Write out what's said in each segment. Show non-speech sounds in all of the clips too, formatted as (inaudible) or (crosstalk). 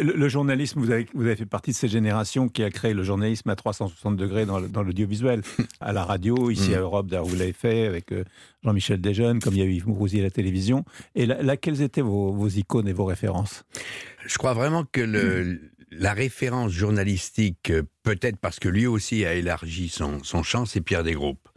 Le, journalisme, vous avez, vous avez fait partie de ces générations qui a créé le journalisme à 360 degrés dans, l'audiovisuel. (laughs) à la radio, ici mm. à Europe, vous l'avez fait avec euh, Jean-Michel Desjeunes, comme il y a eu Yves Mourouzi à la télévision. Et là, quelles étaient vos, icônes et vos références? Je crois vraiment que le, la référence journalistique, euh, peut-être parce que lui aussi a élargi son, son champ, c'est Pierre Desgroupes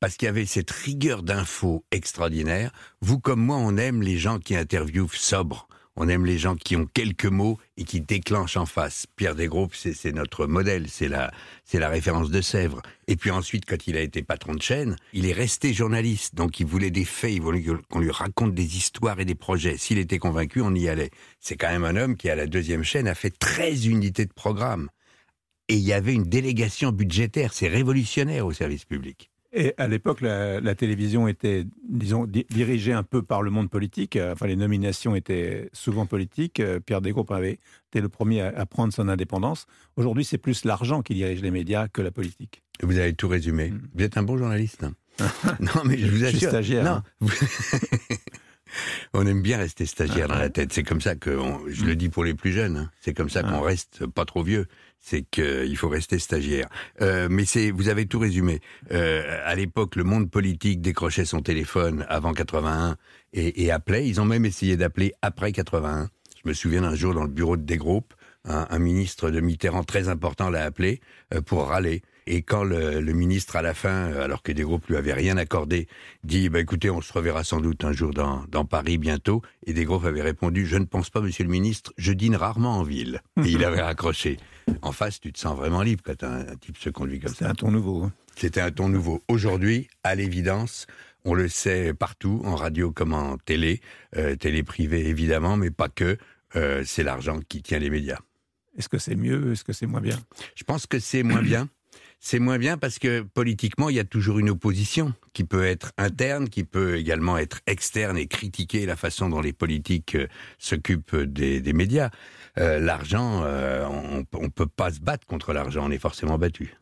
parce qu'il y avait cette rigueur d'infos extraordinaire. Vous comme moi, on aime les gens qui interviewent sobres. On aime les gens qui ont quelques mots et qui déclenchent en face. Pierre Desgroupes, c'est notre modèle, c'est la, la référence de Sèvres. Et puis ensuite, quand il a été patron de chaîne, il est resté journaliste. Donc il voulait des faits, il voulait qu'on lui raconte des histoires et des projets. S'il était convaincu, on y allait. C'est quand même un homme qui, à la deuxième chaîne, a fait 13 unités de programme. Et il y avait une délégation budgétaire. C'est révolutionnaire au service public. Et à l'époque, la, télévision était, disons, dirigée un peu par le monde politique. Enfin, les nominations étaient souvent politiques. Euh, Pierre Desgroupes avait été le premier à, prendre son indépendance. Aujourd'hui, c'est plus l'argent qui dirige les médias que la politique. Vous avez tout résumé. Mm. Vous êtes un bon journaliste. Hein. (laughs) non, mais je vous assure. Je suis stagiaire. Non. Hein. (laughs) on aime bien rester stagiaire dans la tête. C'est comme ça que, je le dis pour les plus jeunes, hein. c'est comme ça qu'on reste pas trop vieux. C'est qu'il faut rester stagiaire. Euh, mais c'est, vous avez tout résumé. Euh, à l'époque, le monde politique décrochait son téléphone avant 81 et, et appelait. Ils ont même essayé d'appeler après 81. Je me souviens d'un jour dans le bureau de des groupes, un, ministre de Mitterrand très important l'a appelé euh, pour râler. Et quand le, ministre, à la fin, euh, alors que des groupes lui avaient rien accordé, dit bah, écoutez, on se reverra sans doute un jour dans, Paris bientôt, et des groupes avaient répondu je ne pense pas, monsieur le ministre, je dîne rarement en ville. Et il avait raccroché. (laughs) En face, tu te sens vraiment libre quand un, type se conduit comme ça. C'est un ton nouveau. Hein. C'était un ton nouveau. Aujourd'hui, à l'évidence, on le sait partout, en radio comme en télé, euh, télé privée évidemment, mais pas que. Euh, c'est l'argent qui tient les médias. Est-ce que c'est mieux Est-ce que c'est moins bien? Je pense que c'est moins bien. (clears throat) C'est moins bien parce que politiquement, il y a toujours une opposition qui peut être interne, qui peut également être externe et critiquer la façon dont les politiques euh, s'occupent des, médias. Euh, l'argent, euh, on ne peut pas se battre contre l'argent, on est forcément battu.